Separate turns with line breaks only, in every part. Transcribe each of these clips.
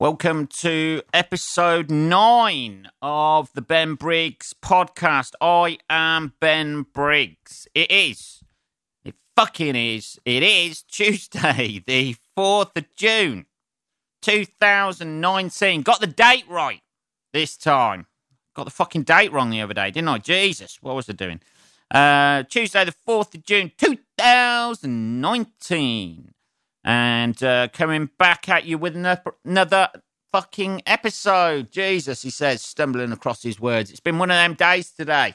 Welcome to episode nine of the Ben Briggs podcast. I am Ben Briggs. It is, it fucking is, it is Tuesday, the 4th of June, 2019. Got the date right this time. Got the fucking date wrong the other day, didn't I? Jesus, what was I doing? Uh, Tuesday, the 4th of June, 2019 and uh, coming back at you with another, fucking episode. Jesus, he says, stumbling across his words. It's been one of them days today.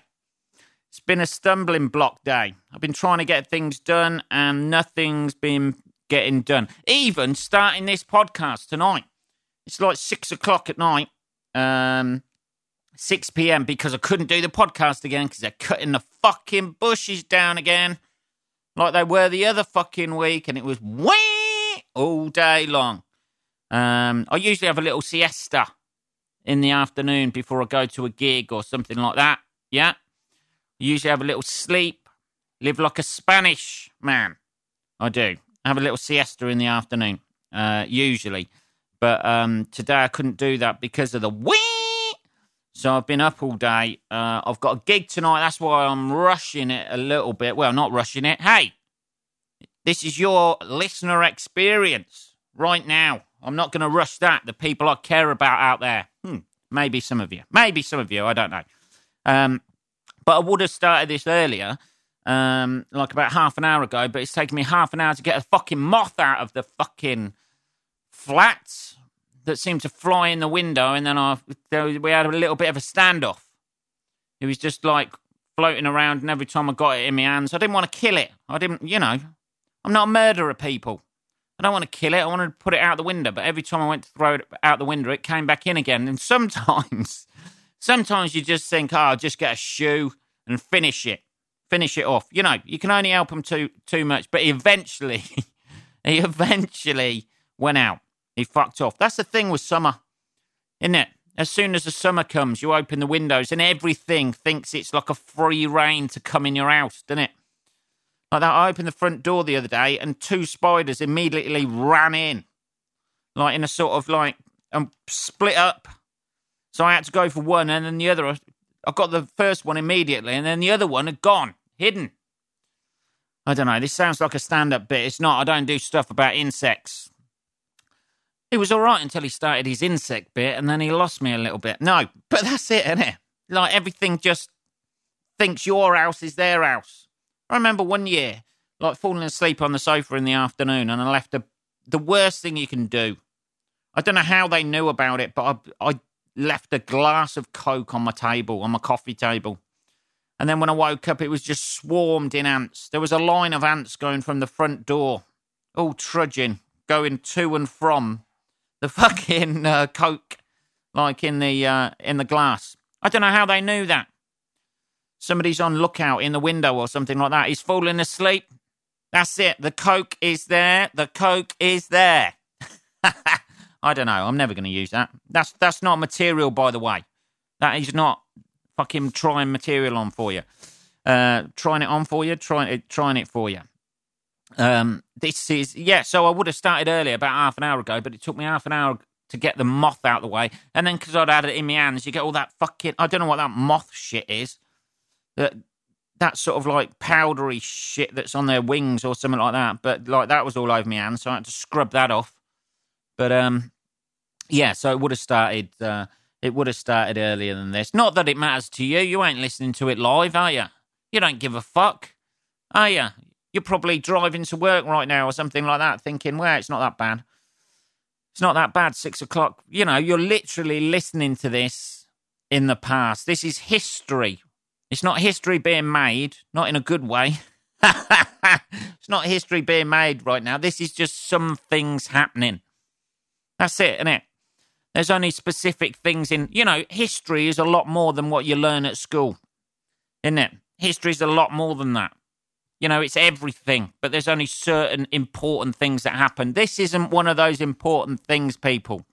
It's been a stumbling block day. I've been trying to get things done, and nothing's been getting done. Even starting this podcast tonight. It's like six o'clock at night, um, 6 p.m. because I couldn't do the podcast again because they're cutting the fucking bushes down again like they were the other fucking week, and it was wee all day long. Um, I usually have a little siesta in the afternoon before I go to a gig or something like that. Yeah. I usually have a little sleep, live like a Spanish man. I do. I have a little siesta in the afternoon, uh, usually. But um, today I couldn't do that because of the wee. So I've been up all day. Uh, I've got a gig tonight. That's why I'm rushing it a little bit. Well, not rushing it. Hey, this is your listener experience right now. I'm not going to rush that. The people I care about out there. Hmm, maybe some of you. Maybe some of you. I don't know. Um, but I would have started this earlier, um, like about half an hour ago, but it's taken me half an hour to get a fucking moth out of the fucking flat that seemed to fly in the window. And then I, we had a little bit of a standoff. It was just like floating around, and every time I got it in my hands, I didn't want to kill it. I didn't, you know, I'm not a murderer, people. I don't want to kill it. I want to put it out the window. But every time I went to throw it out the window, it came back in again. And sometimes, sometimes you just think, oh, I'll just get a shoe and finish it, finish it off. You know, you can only help him too too much. But eventually, he eventually went out. He fucked off. That's the thing with summer, isn't it? As soon as the summer comes, you open the windows and everything thinks it's like a free rein to come in your house, doesn't it? Like that, I opened the front door the other day and two spiders immediately ran in, like in a sort of like, and split up. So I had to go for one and then the other. I got the first one immediately and then the other one had gone, hidden. I don't know. This sounds like a stand up bit. It's not. I don't do stuff about insects. It was all right until he started his insect bit and then he lost me a little bit. No, but that's it, isn't it? Like everything just thinks your house is their house. I remember one year, like falling asleep on the sofa in the afternoon, and I left a, the worst thing you can do. I don't know how they knew about it, but I, I left a glass of Coke on my table, on my coffee table. And then when I woke up, it was just swarmed in ants. There was a line of ants going from the front door, all trudging, going to and from the fucking uh, Coke, like in the uh, in the glass. I don't know how they knew that somebody's on lookout in the window or something like that. He's falling asleep. That's it. The coke is there. The coke is there. I don't know. I'm never going to use that. That's that's not material, by the way. That is not fucking trying material on for you. Uh, trying it on for you. Trying it. Trying it for you. Um, this is yeah. So I would have started earlier, about half an hour ago, but it took me half an hour to get the moth out of the way, and then because I'd had it in my hands, you get all that fucking. I don't know what that moth shit is that that sort of like powdery shit that's on their wings or something like that. But like that was all over my hands, so I had to scrub that off. But um, yeah, so it would have started. Uh, it would have started earlier than this. Not that it matters to you. You ain't listening to it live, are you? You don't give a fuck, are you? You're probably driving to work right now or something like that, thinking, well, it's not that bad. It's not that bad. Six o'clock. You know, you're literally listening to this in the past. This is history it's not history being made, not in a good way. it's not history being made right now. This is just some things happening. That's it, isn't it? There's only specific things in, you know, history is a lot more than what you learn at school, isn't it? History is a lot more than that. You know, it's everything, but there's only certain important things that happen. This isn't one of those important things, people.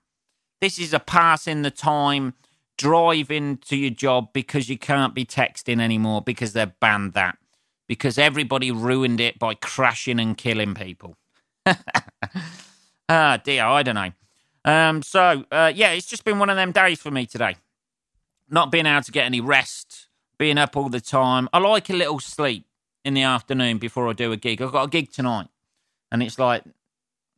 This is a pass in the time driving to your job because you can't be texting anymore because they've banned that. Because everybody ruined it by crashing and killing people. ah, dear, I don't know. Um, so uh, yeah, it's just been one of them days for me today. Not being able to get any rest, being up all the time. I like a little sleep in the afternoon before I do a gig. I've got a gig tonight, and it's like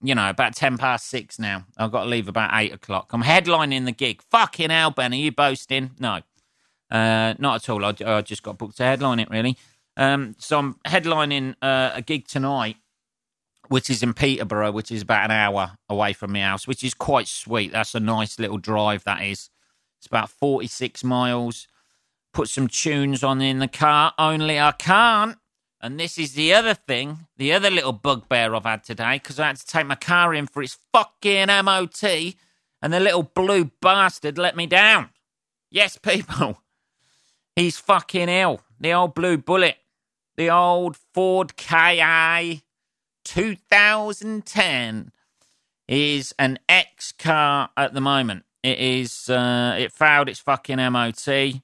you know, about 10 past six now. I've got to leave about eight o'clock. I'm headlining the gig. Fucking hell, Ben, are you boasting? No, uh, not at all. I, I, just got booked to headline it, really. Um, so I'm headlining uh, a gig tonight, which is in Peterborough, which is about an hour away from my house, which is quite sweet. That's a nice little drive, that is. It's about 46 miles. Put some tunes on in the car, only I can't and this is the other thing, the other little bugbear I've had today, because I had to take my car in for its fucking MOT, and the little blue bastard let me down. Yes, people. He's fucking ill. The old blue bullet. The old Ford KA 2010 is an X car at the moment. It is, uh, it failed its fucking MOT.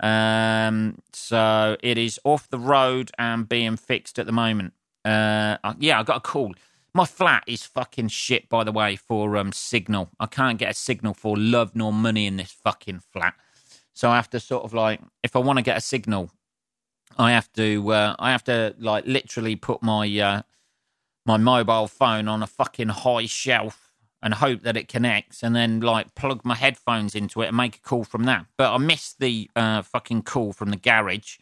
Um, so it is off the road and being fixed at the moment. Uh, yeah, I got a call. My flat is fucking shit, by the way, for um signal. I can't get a signal for love nor money in this fucking flat. So I have to sort of like, if I want to get a signal, I have to, uh, I have to like literally put my uh, my mobile phone on a fucking high shelf and hope that it connects and then like plug my headphones into it and make a call from that. But I missed the uh, fucking call from the garage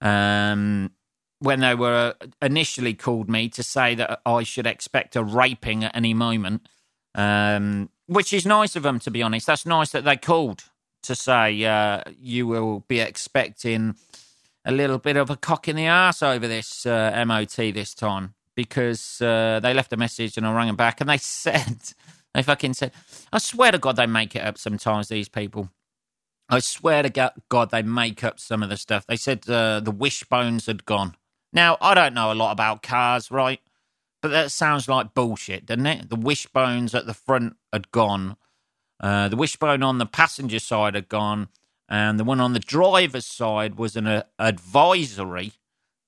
um, when they were uh, initially called me to say that I should expect a raping at any moment, um, which is nice of them, to be honest. That's nice that they called to say uh, you will be expecting a little bit of a cock in the ass over this uh, MOT this time because uh, they left a message and I rang them back and they said, they fucking said, I swear to God they make it up sometimes, these people. I swear to God they make up some of the stuff. They said uh, the wishbones had gone. Now, I don't know a lot about cars, right? But that sounds like bullshit, doesn't it? The wishbones at the front had gone. Uh, the wishbone on the passenger side had gone. And the one on the driver's side was an uh, advisory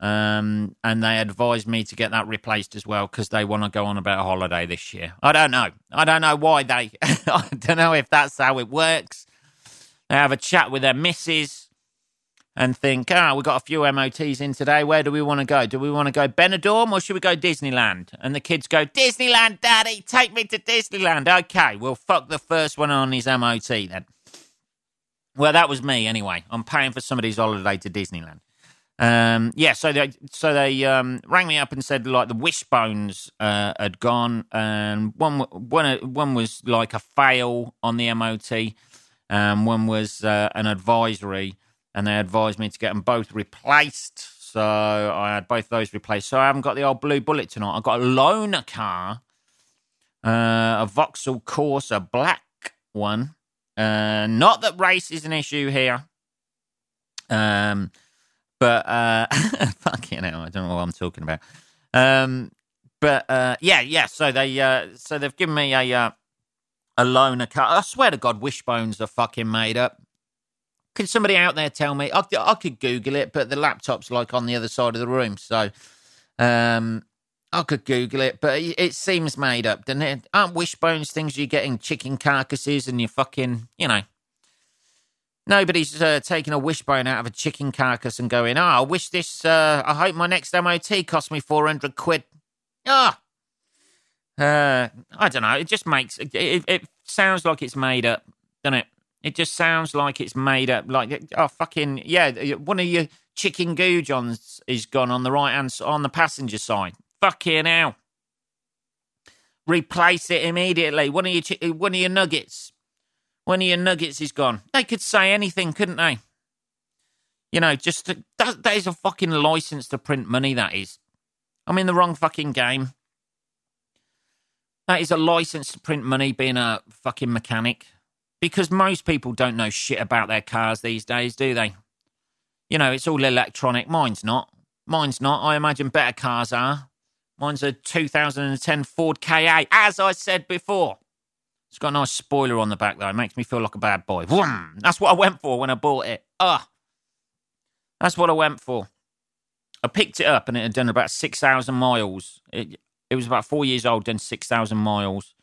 um, and they advised me to get that replaced as well because they want to go on about a holiday this year. I don't know. I don't know why they. I don't know if that's how it works. They have a chat with their missus and think, ah, oh, we've got a few MOTs in today. Where do we want to go? Do we want to go Benidorm or should we go Disneyland? And the kids go, Disneyland, Daddy, take me to Disneyland. Okay, we'll fuck the first one on his MOT then. Well, that was me anyway. I'm paying for somebody's holiday to Disneyland. Um, yeah, so they so they um, rang me up and said like the wishbones uh, had gone, and one one one was like a fail on the MOT, and one was uh, an advisory, and they advised me to get them both replaced. So I had both those replaced. So I haven't got the old blue bullet tonight. I've got a loaner car, uh, a Vauxhall Corsa black one. Uh, not that race is an issue here. Um, but uh, fucking hell, I don't know what I'm talking about. Um, but uh, yeah, yeah. So they uh, so they've given me a uh, a loaner car. I swear to God, wishbones are fucking made up. Can somebody out there tell me? I, I could Google it, but the laptop's like on the other side of the room, so um, I could Google it. But it, seems made up, doesn't it? Aren't wishbones things you're getting chicken carcasses and you're fucking, you know, Nobody's uh, taking a wishbone out of a chicken carcass and going, oh, I wish this, uh, I hope my next MOT cost me 400 quid. Ah! Uh, I don't know. It just makes, it, it, sounds like it's made up, doesn't it? It just sounds like it's made up. Like, oh, fucking, yeah, one of your chicken goujons is gone on the right hand, on the passenger side. Fucking hell. Replace it immediately. One of your, one of your nuggets one of your nuggets is gone. They could say anything, couldn't they? You know, just to, that, that is a fucking license to print money, that is. I'm in the wrong fucking game. That is a license to print money being a fucking mechanic. Because most people don't know shit about their cars these days, do they? You know, it's all electronic. Mine's not. Mine's not. I imagine better cars are. Mine's a 2010 Ford KA, as I said before. It's got a nice spoiler on the back though. It makes me feel like a bad boy. Vroom! That's what I went for when I bought it. Ah, that's what I went for. I picked it up and it had done about six thousand miles. It it was about four years old, done six thousand miles.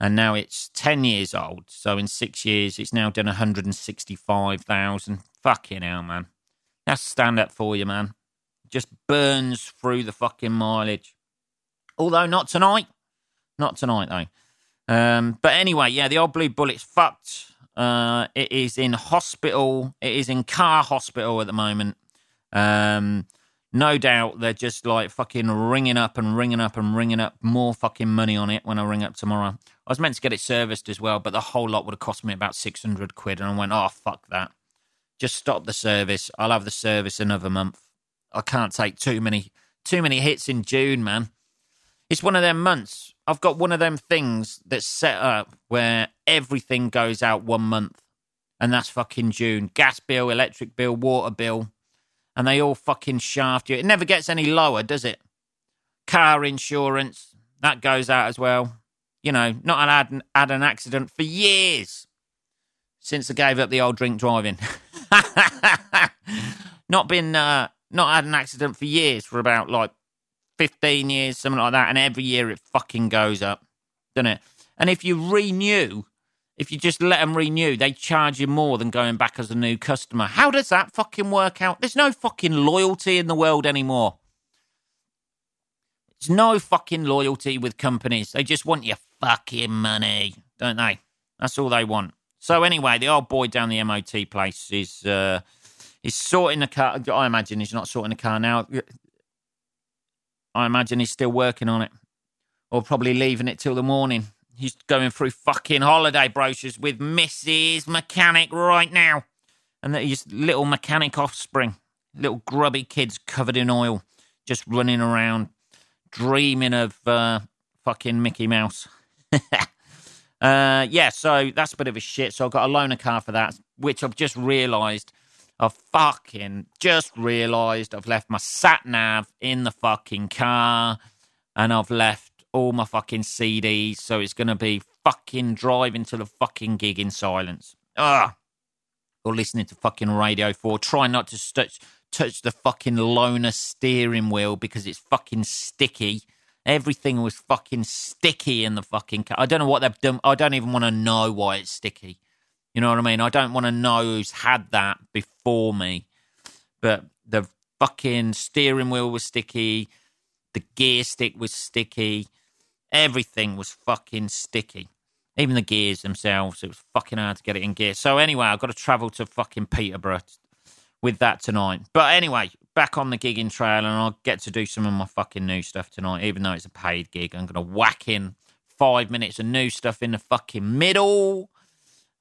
and now it's 10 years old. So in six years, it's now done 165,000. Fucking hell, man. That's stand up for you, man. Just burns through the fucking mileage. Although not tonight. Not tonight, though. Um, but anyway, yeah, the old blue bullet's fucked. Uh, it is in hospital. It is in car hospital at the moment. Um, no doubt they're just like fucking ringing up and ringing up and ringing up more fucking money on it when I ring up tomorrow. I was meant to get it serviced as well, but the whole lot would have cost me about 600 quid. And I went, oh, fuck that. Just stop the service. I'll have the service another month. I can't take too many, too many hits in June, man. It's one of them months. I've got one of them things that's set up where everything goes out one month. And that's fucking June. Gas bill, electric bill, water bill. And they all fucking shaft you. It never gets any lower, does it? Car insurance, that goes out as well you know, not had, an, had an accident for years since I gave up the old drink driving. not been, uh, not had an accident for years, for about like 15 years, something like that. And every year it fucking goes up, doesn't it? And if you renew, if you just let them renew, they charge you more than going back as a new customer. How does that fucking work out? There's no fucking loyalty in the world anymore. There's no fucking loyalty with companies. They just want your fucking money, don't they? That's all they want. So anyway, the old boy down the MOT place is uh, is sorting the car. I imagine he's not sorting the car now. I imagine he's still working on it, or probably leaving it till the morning. He's going through fucking holiday brochures with Mrs. Mechanic right now, and he's little mechanic offspring, little grubby kids covered in oil, just running around, dreaming of uh, fucking Mickey Mouse. uh, yeah, so that's a bit of a shit. So I've got a loaner car for that, which I've just realised. I've fucking just realised I've left my sat nav in the fucking car and I've left all my fucking CDs. So it's going to be fucking driving to the fucking gig in silence. Ugh. Or listening to fucking Radio 4. Try not to touch, touch the fucking loaner steering wheel because it's fucking sticky. Everything was fucking sticky in the fucking car. I don't know what they've done. I don't even want to know why it's sticky. You know what I mean? I don't want to know who's had that before me. But the fucking steering wheel was sticky. The gear stick was sticky. Everything was fucking sticky. Even the gears themselves. It was fucking hard to get it in gear. So anyway, I've got to travel to fucking Peterborough with that tonight. But anyway, back on the gigging trail and I'll get to do some of my fucking new stuff tonight, even though it's a paid gig. I'm going to whack in five minutes of new stuff in the fucking middle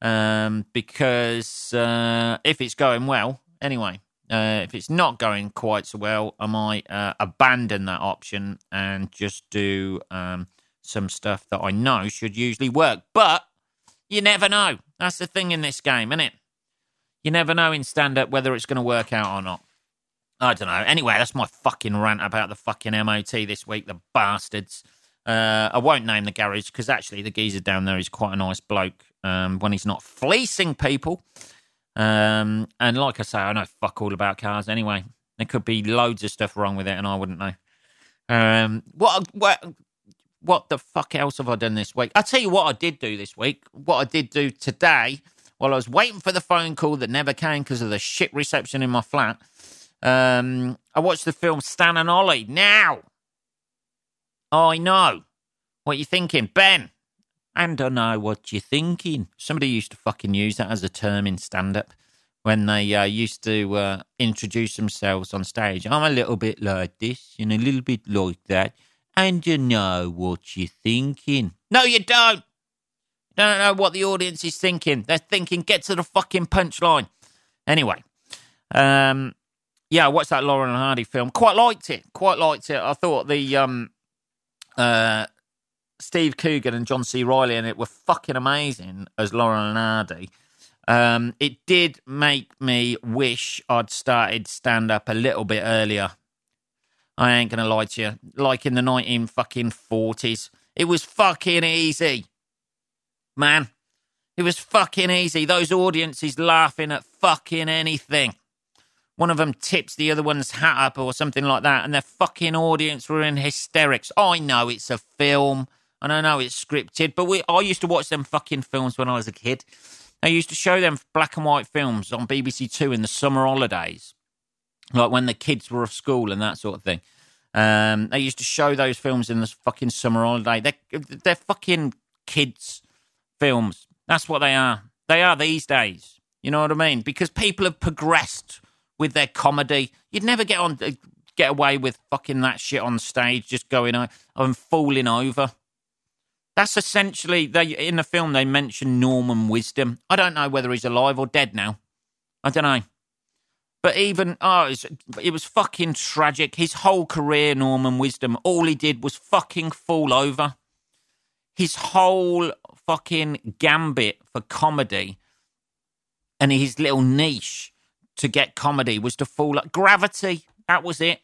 um, because uh, if it's going well, anyway, uh, if it's not going quite so well, I might uh, abandon that option and just do um, some stuff that I know should usually work. But you never know. That's the thing in this game, isn't it? You never know in stand up whether it's going to work out or not. I don't know. Anyway, that's my fucking rant about the fucking MOT this week, the bastards. Uh, I won't name the garage because actually the geezer down there is quite a nice bloke um, when he's not fleecing people. Um, and like I say, I know fuck all about cars anyway. There could be loads of stuff wrong with it, and I wouldn't know. Um, what what what the fuck else have I done this week? I'll tell you what I did do this week. What I did do today while I was waiting for the phone call that never came because of the shit reception in my flat. Um, I watched the film Stan and Ollie. Now, I know what you're thinking, Ben. And I know what you're thinking. Somebody used to fucking use that as a term in stand up when they uh, used to uh, introduce themselves on stage. I'm a little bit like this and a little bit like that. And you know what you're thinking. No, you don't don't know what the audience is thinking. They're thinking, get to the fucking punchline. Anyway, um, yeah, I watched that Laurel and Hardy film. Quite liked it. Quite liked it. I thought the um, uh, Steve Coogan and John C. Reilly in it were fucking amazing as Lauren Hardy. Um, it did make me wish I'd started stand up a little bit earlier. I ain't gonna lie to you. Like in the nineteen fucking forties, it was fucking easy man. It was fucking easy. Those audiences laughing at fucking anything. One of them tips the other one's hat up or something like that, and the fucking audience were in hysterics. I know it's a film. And I know it's scripted, but we I used to watch them fucking films when I was a kid. They used to show them black and white films on BBC Two in the summer holidays, like when the kids were off school and that sort of thing. Um, they used to show those films in the fucking summer holiday. They're, they're fucking kids' films. That's what they are. They are these days. You know what I mean? Because people have progressed with their comedy. You'd never get on get away with fucking that shit on stage, just going and falling over. That's essentially they in the film they mention Norman Wisdom. I don't know whether he's alive or dead now. I don't know. But even oh, it was, it was fucking tragic. His whole career, Norman Wisdom, all he did was fucking fall over. His whole fucking gambit for comedy and his little niche to get comedy was to fall like gravity. That was it.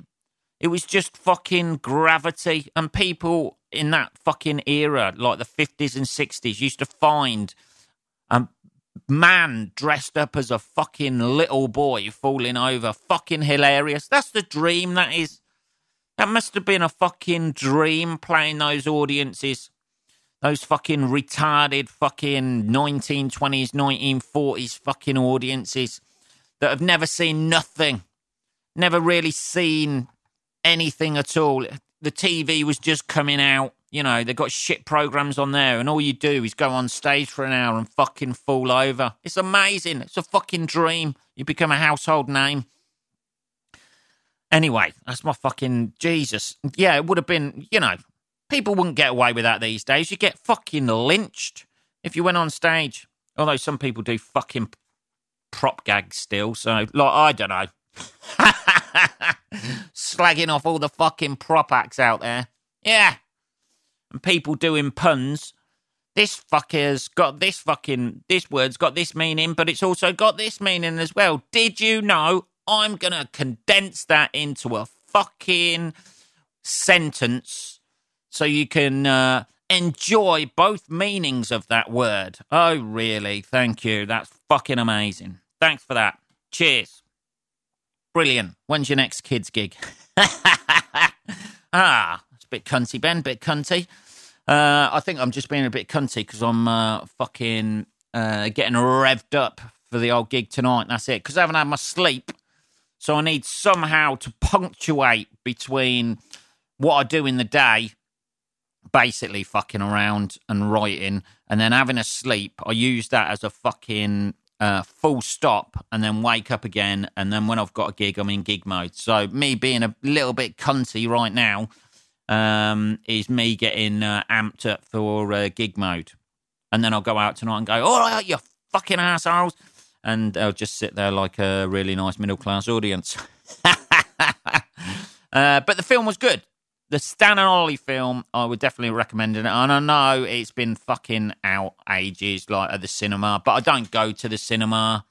It was just fucking gravity. And people in that fucking era, like the 50s and 60s, used to find a man dressed up as a fucking little boy falling over. Fucking hilarious. That's the dream, that is. That must have been a fucking dream playing those audiences. Those fucking retarded fucking 1920s, 1940s fucking audiences that have never seen nothing, never really seen anything at all. The TV was just coming out. You know, they've got shit programs on there, and all you do is go on stage for an hour and fucking fall over. It's amazing. It's a fucking dream. You become a household name. Anyway, that's my fucking Jesus. Yeah, it would have been, you know, people wouldn't get away with that these days. You get fucking lynched if you went on stage. Although some people do fucking prop gags still. So, like, I don't know. Slagging off all the fucking prop acts out there. Yeah. And people doing puns. This fucker's got this fucking, this word's got this meaning, but it's also got this meaning as well. Did you know I'm going to condense that into a fucking sentence so you can uh, enjoy both meanings of that word? Oh, really? Thank you. That's fucking amazing. Thanks for that. Cheers. Brilliant. When's your next kids gig? ah, it's a bit cunty, Ben. Bit cunty. Uh, I think I'm just being a bit cunty because I'm uh, fucking uh, getting revved up for the old gig tonight. That's it. Because I haven't had my sleep, so I need somehow to punctuate between what I do in the day, basically fucking around and writing, and then having a sleep. I use that as a fucking uh, full stop and then wake up again. And then when I've got a gig, I'm in gig mode. So me being a little bit cunty right now um, is me getting uh, amped up for uh, gig mode. And then I'll go out tonight and go, all right, you fucking assholes. And I'll just sit there like a really nice middle class audience. Uh, but the film was good the Stan and Ollie film, I would definitely recommend it. And I know it's been fucking out ages, like at the cinema, but I don't go to the cinema.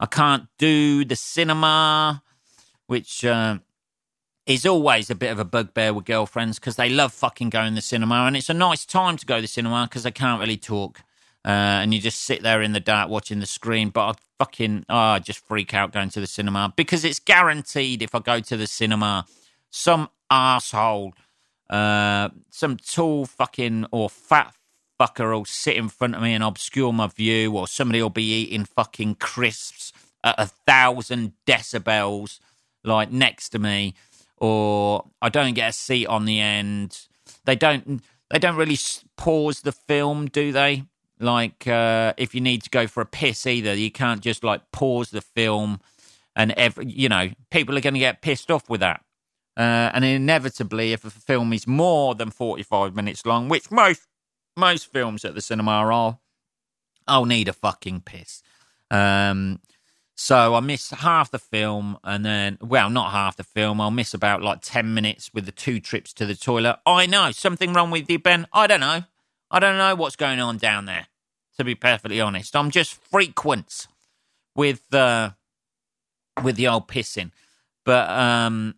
I can't do the cinema, which uh, is always a bit of a bugbear with girlfriends because they love fucking going to the cinema. And it's a nice time to go to the cinema because they can't really talk. Uh, and you just sit there in the dark watching the screen. But I fucking, oh, I just freak out going to the cinema because it's guaranteed if I go to the cinema, some asshole, uh, some tall fucking or fat fucker will sit in front of me and obscure my view, or somebody will be eating fucking crisps at a thousand decibels, like next to me, or I don't get a seat on the end. They don't. They don't really pause the film, do they? Like, uh, if you need to go for a piss, either you can't just like pause the film, and every you know people are going to get pissed off with that. Uh, and inevitably, if a film is more than 45 minutes long, which most most films at the cinema are, I'll need a fucking piss. Um, so I miss half the film, and then, well, not half the film. I'll miss about like 10 minutes with the two trips to the toilet. I know something wrong with you, Ben. I don't know. I don't know what's going on down there, to be perfectly honest. I'm just frequent with uh, with the old pissing. But um,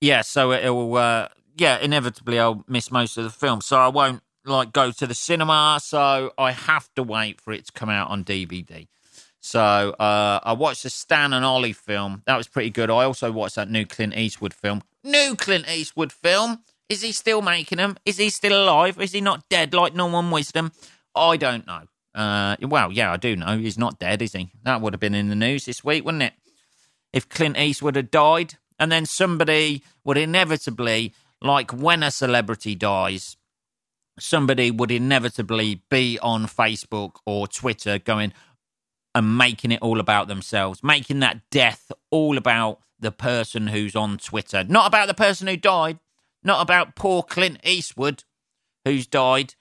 yeah, so it will, uh, yeah, inevitably I'll miss most of the film. So I won't like go to the cinema. So I have to wait for it to come out on DVD. So uh, I watched the Stan and Ollie film. That was pretty good. I also watched that new Clint Eastwood film. New Clint Eastwood film. Is he still making them? Is he still alive? Is he not dead like Norman Wisdom? I don't know. Uh, well, yeah, I do know. He's not dead, is he? That would have been in the news this week, wouldn't it? If Clint Eastwood had died, and then somebody would inevitably, like when a celebrity dies, somebody would inevitably be on Facebook or Twitter going and making it all about themselves, making that death all about the person who's on Twitter, not about the person who died, not about poor Clint Eastwood who's died.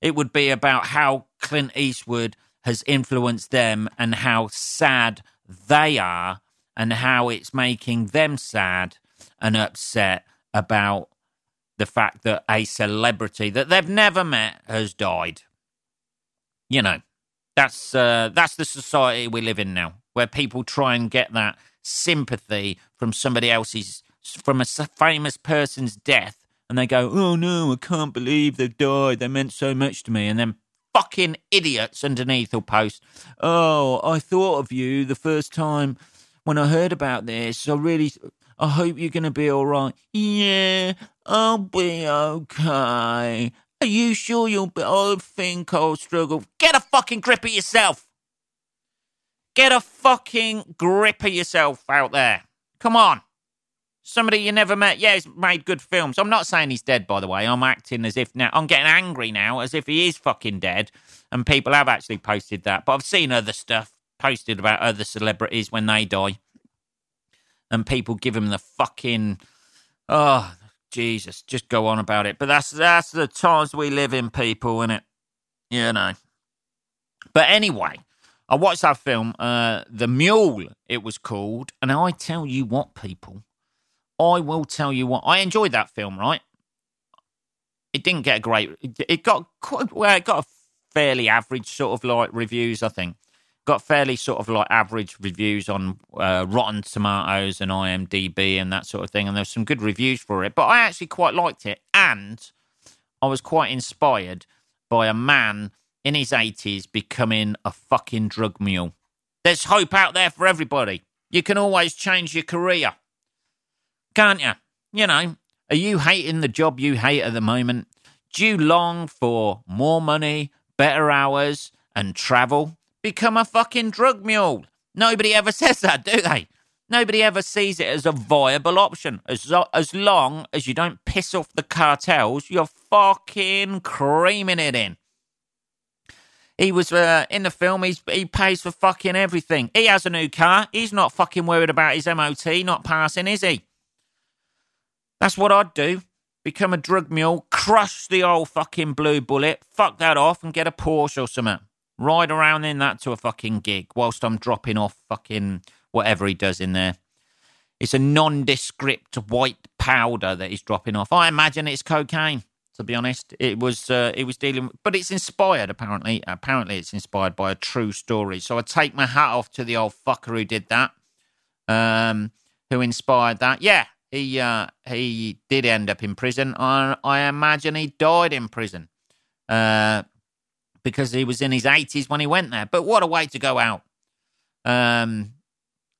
It would be about how Clint Eastwood has influenced them and how sad they are and how it's making them sad and upset about the fact that a celebrity that they've never met has died. You know, that's uh, that's the society we live in now, where people try and get that sympathy from somebody else's, from a famous person's death, and they go, "Oh no, I can't believe they've died. They meant so much to me," and then fucking idiots underneath will post, "Oh, I thought of you the first time." When I heard about this, I really, I hope you're going to be all right. Yeah, I'll be okay. Are you sure you'll be? I think I'll struggle. Get a fucking grip of yourself. Get a fucking grip of yourself out there. Come on. Somebody you never met. Yeah, he's made good films. I'm not saying he's dead, by the way. I'm acting as if now. I'm getting angry now, as if he is fucking dead. And people have actually posted that. But I've seen other stuff posted about other celebrities when they die and people give him the fucking oh Jesus, just go on about it. But that's that's the times we live in, people, in it, you know. But anyway, I watched that film, uh, The Mule, it was called, and I tell you what, people, I will tell you what, I enjoyed that film, right? It didn't get a great, it got quite, well, it got a fairly average sort of like reviews, I think got fairly sort of like average reviews on uh, Rotten Tomatoes and IMDb and that sort of thing, and there's some good reviews for it. But I actually quite liked it, and I was quite inspired by a man in his 80s becoming a fucking drug mule. There's hope out there for everybody. You can always change your career, can't you? You know, are you hating the job you hate at the moment? Do you long for more money, better hours, and travel? Become a fucking drug mule. Nobody ever says that, do they? Nobody ever sees it as a viable option. As, as long as you don't piss off the cartels, you're fucking creaming it in. He was uh, in the film. He's, he pays for fucking everything. He has a new car. He's not fucking worried about his MOT not passing, is he? That's what I'd do. Become a drug mule, crush the old fucking blue bullet, fuck that off, and get a Porsche or something ride around in that to a fucking gig whilst I'm dropping off fucking whatever he does in there. It's a nondescript white powder that he's dropping off. I imagine it's cocaine. To be honest, it was uh, it was dealing, but it's inspired. Apparently, apparently it's inspired by a true story. So I take my hat off to the old fucker who did that, um, who inspired that. Yeah, he uh, he did end up in prison. I, I imagine he died in prison. Uh, because he was in his 80s when he went there. But what a way to go out. Um,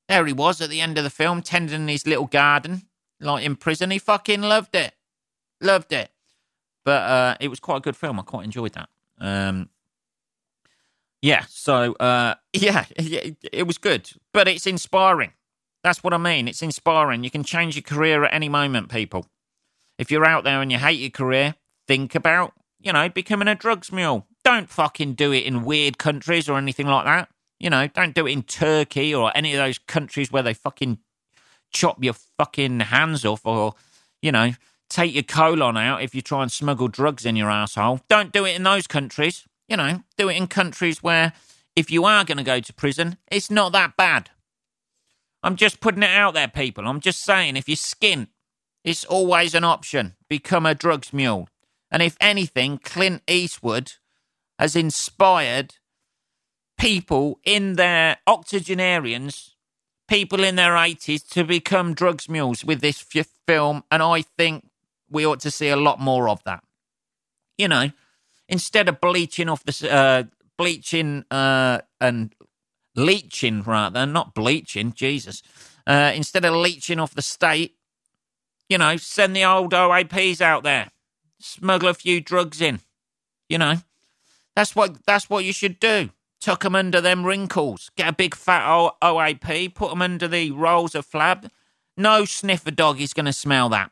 there he was at the end of the film, tending his little garden, like in prison. He fucking loved it. Loved it. But uh, it was quite a good film. I quite enjoyed that. Um, yeah, so uh, yeah, it was good, but it's inspiring. That's what I mean. It's inspiring. You can change your career at any moment, people. If you're out there and you hate your career, think about, you know, becoming a drugs mule don't fucking do it in weird countries or anything like that. You know, don't do it in Turkey or any of those countries where they fucking chop your fucking hands off or, you know, take your colon out if you try and smuggle drugs in your asshole. Don't do it in those countries. You know, do it in countries where if you are going to go to prison, it's not that bad. I'm just putting it out there, people. I'm just saying, if you're skint, it's always an option. Become a drugs mule. And if anything, Clint Eastwood has inspired people in their octogenarians, people in their 80s, to become drugs mules with this f- film. And I think we ought to see a lot more of that. You know, instead of bleaching off the, uh, bleaching uh, and leeching rather, not bleaching, Jesus. Uh, instead of leeching off the state, You know, send the old OAPs out there, smuggle a few drugs in. You know, that's what that's what you should do. Tuck them under them wrinkles. Get a big fat o- OAP, put them under the rolls of flab. No sniffer dog is going to smell that.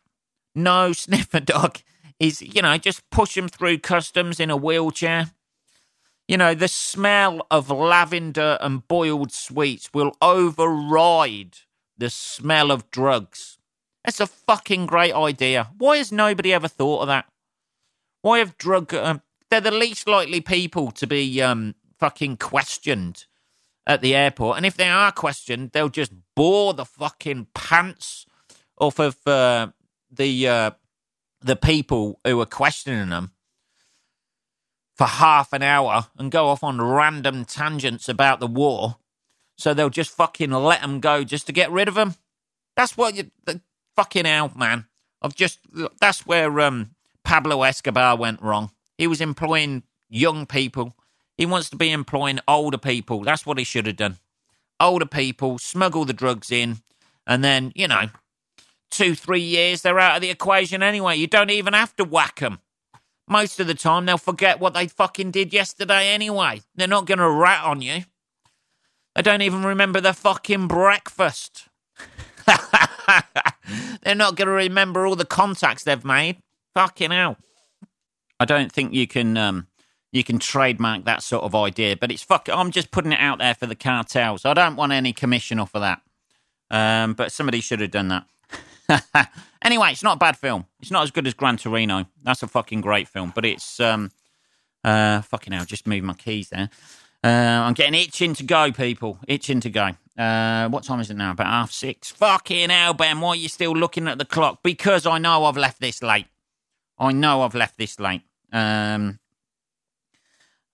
No sniffer dog is, you know, just push him through customs in a wheelchair. You know, the smell of lavender and boiled sweets will override the smell of drugs. That's a fucking great idea. Why has nobody ever thought of that? Why have drug? Um, they're the least likely people to be um, fucking questioned at the airport, and if they are questioned, they'll just bore the fucking pants off of uh, the uh, the people who are questioning them for half an hour and go off on random tangents about the war. So they'll just fucking let them go just to get rid of them. That's what you the, fucking hell, man. I've just that's where um, Pablo Escobar went wrong. He was employing young people. He wants to be employing older people. That's what he should have done. Older people, smuggle the drugs in, and then, you know, two, three years, they're out of the equation anyway. You don't even have to whack them. Most of the time, they'll forget what they fucking did yesterday anyway. They're not going to rat on you. They don't even remember their fucking breakfast. they're not going to remember all the contacts they've made. Fucking hell. I don't think you can um, you can trademark that sort of idea, but it's fuck. I'm just putting it out there for the cartels. I don't want any commission off of that. Um, but somebody should have done that. anyway, it's not a bad film. It's not as good as Gran Torino. That's a fucking great film, but it's um, uh, fucking hell. Just move my keys there. Uh, I'm getting itching to go, people. Itching to go. Uh, what time is it now? About half six. Fucking hell, Ben. Why are you still looking at the clock? Because I know I've left this late. I know I've left this late. Um,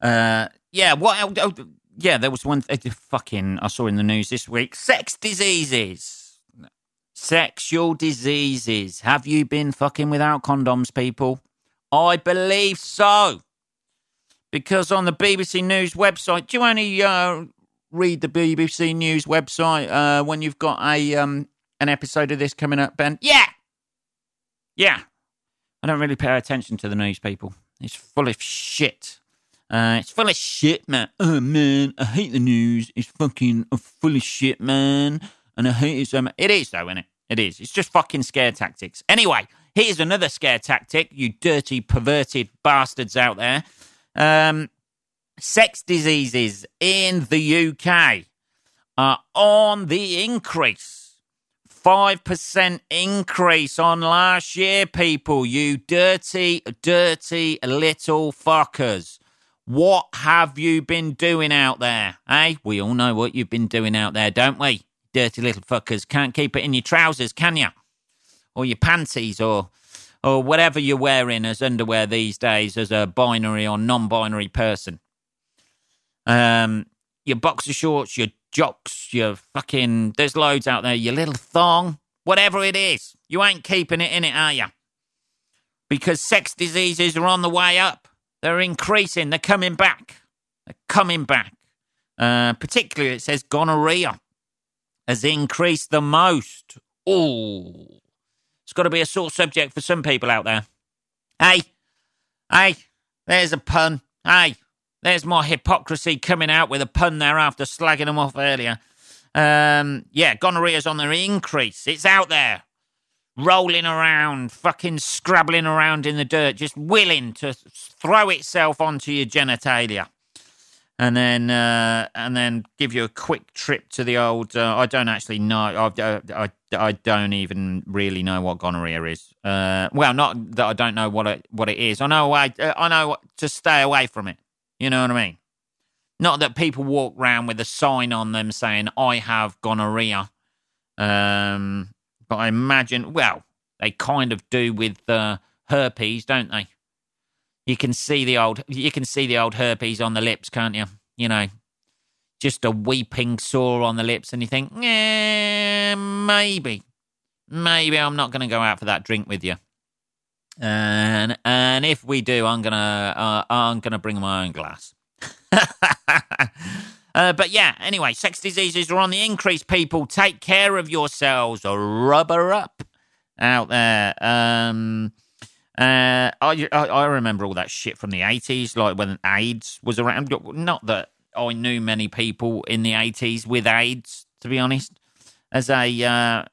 uh, yeah. What? Oh, yeah, there was one. Uh, fucking. I saw in the news this week. Sex diseases. Sexual diseases. Have you been fucking without condoms, people? I believe so. Because on the BBC News website, do you only uh, read the BBC News website uh, when you've got a um, an episode of this coming up, Ben? Yeah, yeah. I don't really pay attention to the news, people. It's full of shit. Uh, it's full of shit, man. Oh man, I hate the news. It's fucking full of shit, man and I hate it so much. It is, though, isn't it? It is. It's just fucking scare tactics. Anyway, here's another scare tactic, you dirty, perverted bastards out there. Um, sex diseases in the UK are on the increase. 5% increase on last year, people. You dirty, dirty little fuckers. What have you been doing out there? Eh? We all know what you've been doing out there, don't we? dirty little fuckers. Can't keep it in your trousers, can you? Or your panties, or or whatever you're wearing as underwear these days as a binary or non-binary person. Um, your boxer shorts, your jocks, your fucking. There's loads out there. Your little thong, whatever it is, you ain't keeping it in it, are you? Because sex diseases are on the way up. They're increasing. They're coming back. They're coming back. Uh, particularly, it says gonorrhea has increased the most. Oh, it's got to be a sore subject for some people out there. Hey, hey, there's a pun. Hey, there's my hypocrisy coming out with a pun there after slagging them off earlier. Um, yeah, gonorrhea's on the increase. It's out there, rolling around, fucking scrabbling around in the dirt, just willing to throw itself onto your genitalia and then uh, and then give you a quick trip to the old. Uh, I don't actually know. I, I, I don't even really know what gonorrhea is. Uh, well, not that I don't know what it what it is. I know I uh, I know to stay away from it. You know what I mean? Not that people walk around with a sign on them saying I have gonorrhea. Um, but I imagine well they kind of do with uh, herpes, don't they? You can see the old you can see the old herpes on the lips, can't you? You know, just a weeping sore on the lips, and you think, yeah, maybe, maybe I'm not going to go out for that drink with you. And and if we do, I'm gonna uh, I'm gonna bring my own glass. uh, but yeah, anyway, sex diseases are on the increase. People, take care of yourselves. Rubber up. out there. Um, uh, I, I, remember all that shit from the eighties, like when AIDS was around. Not that I knew many people in the eighties with AIDS, to be honest. As a uh,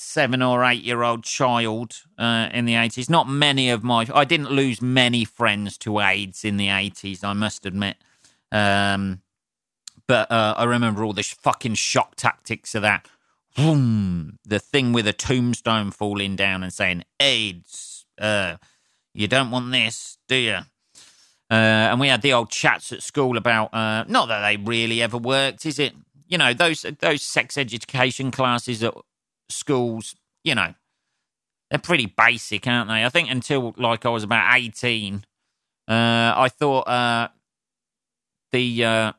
seven or eight year old child uh, in the eighties, not many of my I didn't lose many friends to AIDS in the eighties. I must admit. Um, but uh, I remember all the fucking shock tactics of that. Boom, the thing with a tombstone falling down and saying AIDS uh, you don't want this, do you? Uh, and we had the old chats at school about uh, not that they really ever worked, is it? You know those those sex education classes at schools. You know they're pretty basic, aren't they? I think until like I was about eighteen, uh, I thought uh, the uh,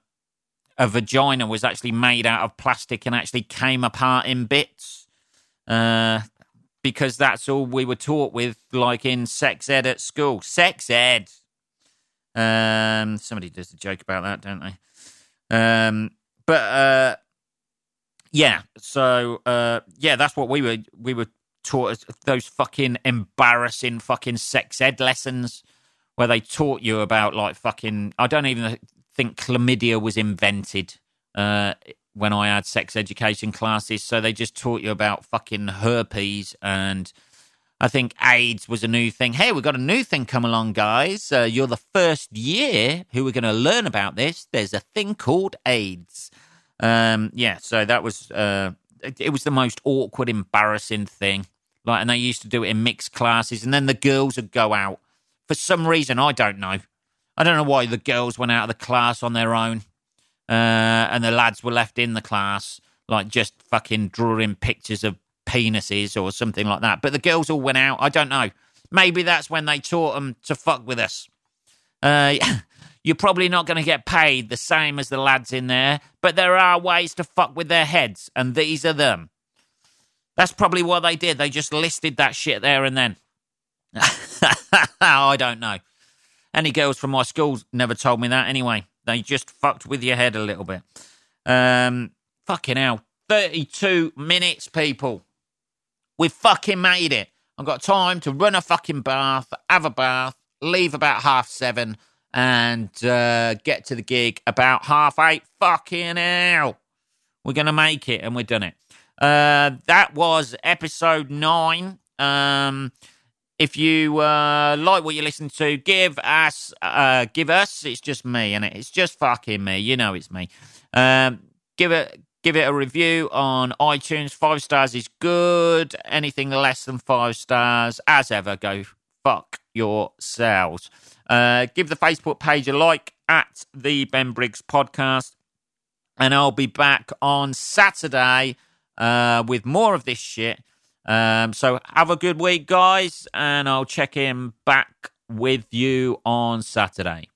a vagina was actually made out of plastic and actually came apart in bits. Uh, because that's all we were taught with, like in sex ed at school. Sex ed. Um, somebody does a joke about that, don't they? Um, but uh, yeah, so uh, yeah, that's what we were we were taught those fucking embarrassing fucking sex ed lessons where they taught you about like fucking. I don't even think chlamydia was invented. Uh, when I had sex education classes. So they just taught you about fucking herpes and. I think AIDS was a new thing. Hey, we've got a new thing come along, guys. Uh, you're the first year who are going to learn about this. There's a thing called AIDS. Um, yeah, so that was uh, it, it was the most awkward, embarrassing thing. Like, and they used to do it in mixed classes, and then the girls would go out for some reason. I don't know. I don't know why the girls went out of the class on their own uh, and the lads were left in the class, like just fucking drawing pictures of penises or something like that. But the girls all went out. I don't know. Maybe that's when they taught them to fuck with us. Uh, you're probably not going to get paid the same as the lads in there, but there are ways to fuck with their heads, and these are them. That's probably what they did. They just listed that shit there and then. I don't know. Any girls from my school never told me that anyway. They just fucked with your head a little bit. Um, fucking hell. 32 minutes, people. We've fucking made it. I've got time to run a fucking bath, have a bath, leave about half seven, and uh, get to the gig about half eight. Fucking hell. We're going to make it, and we've done it. Uh, that was episode nine. Um, if you uh, like what you listen to, give us, uh, give us. It's just me, and it? it's just fucking me. You know, it's me. Um, give it, give it a review on iTunes. Five stars is good. Anything less than five stars, as ever, go fuck yourselves. Uh, give the Facebook page a like at the Ben Briggs podcast, and I'll be back on Saturday uh, with more of this shit. Um, so have a good week, guys, and I'll check in back with you on Saturday.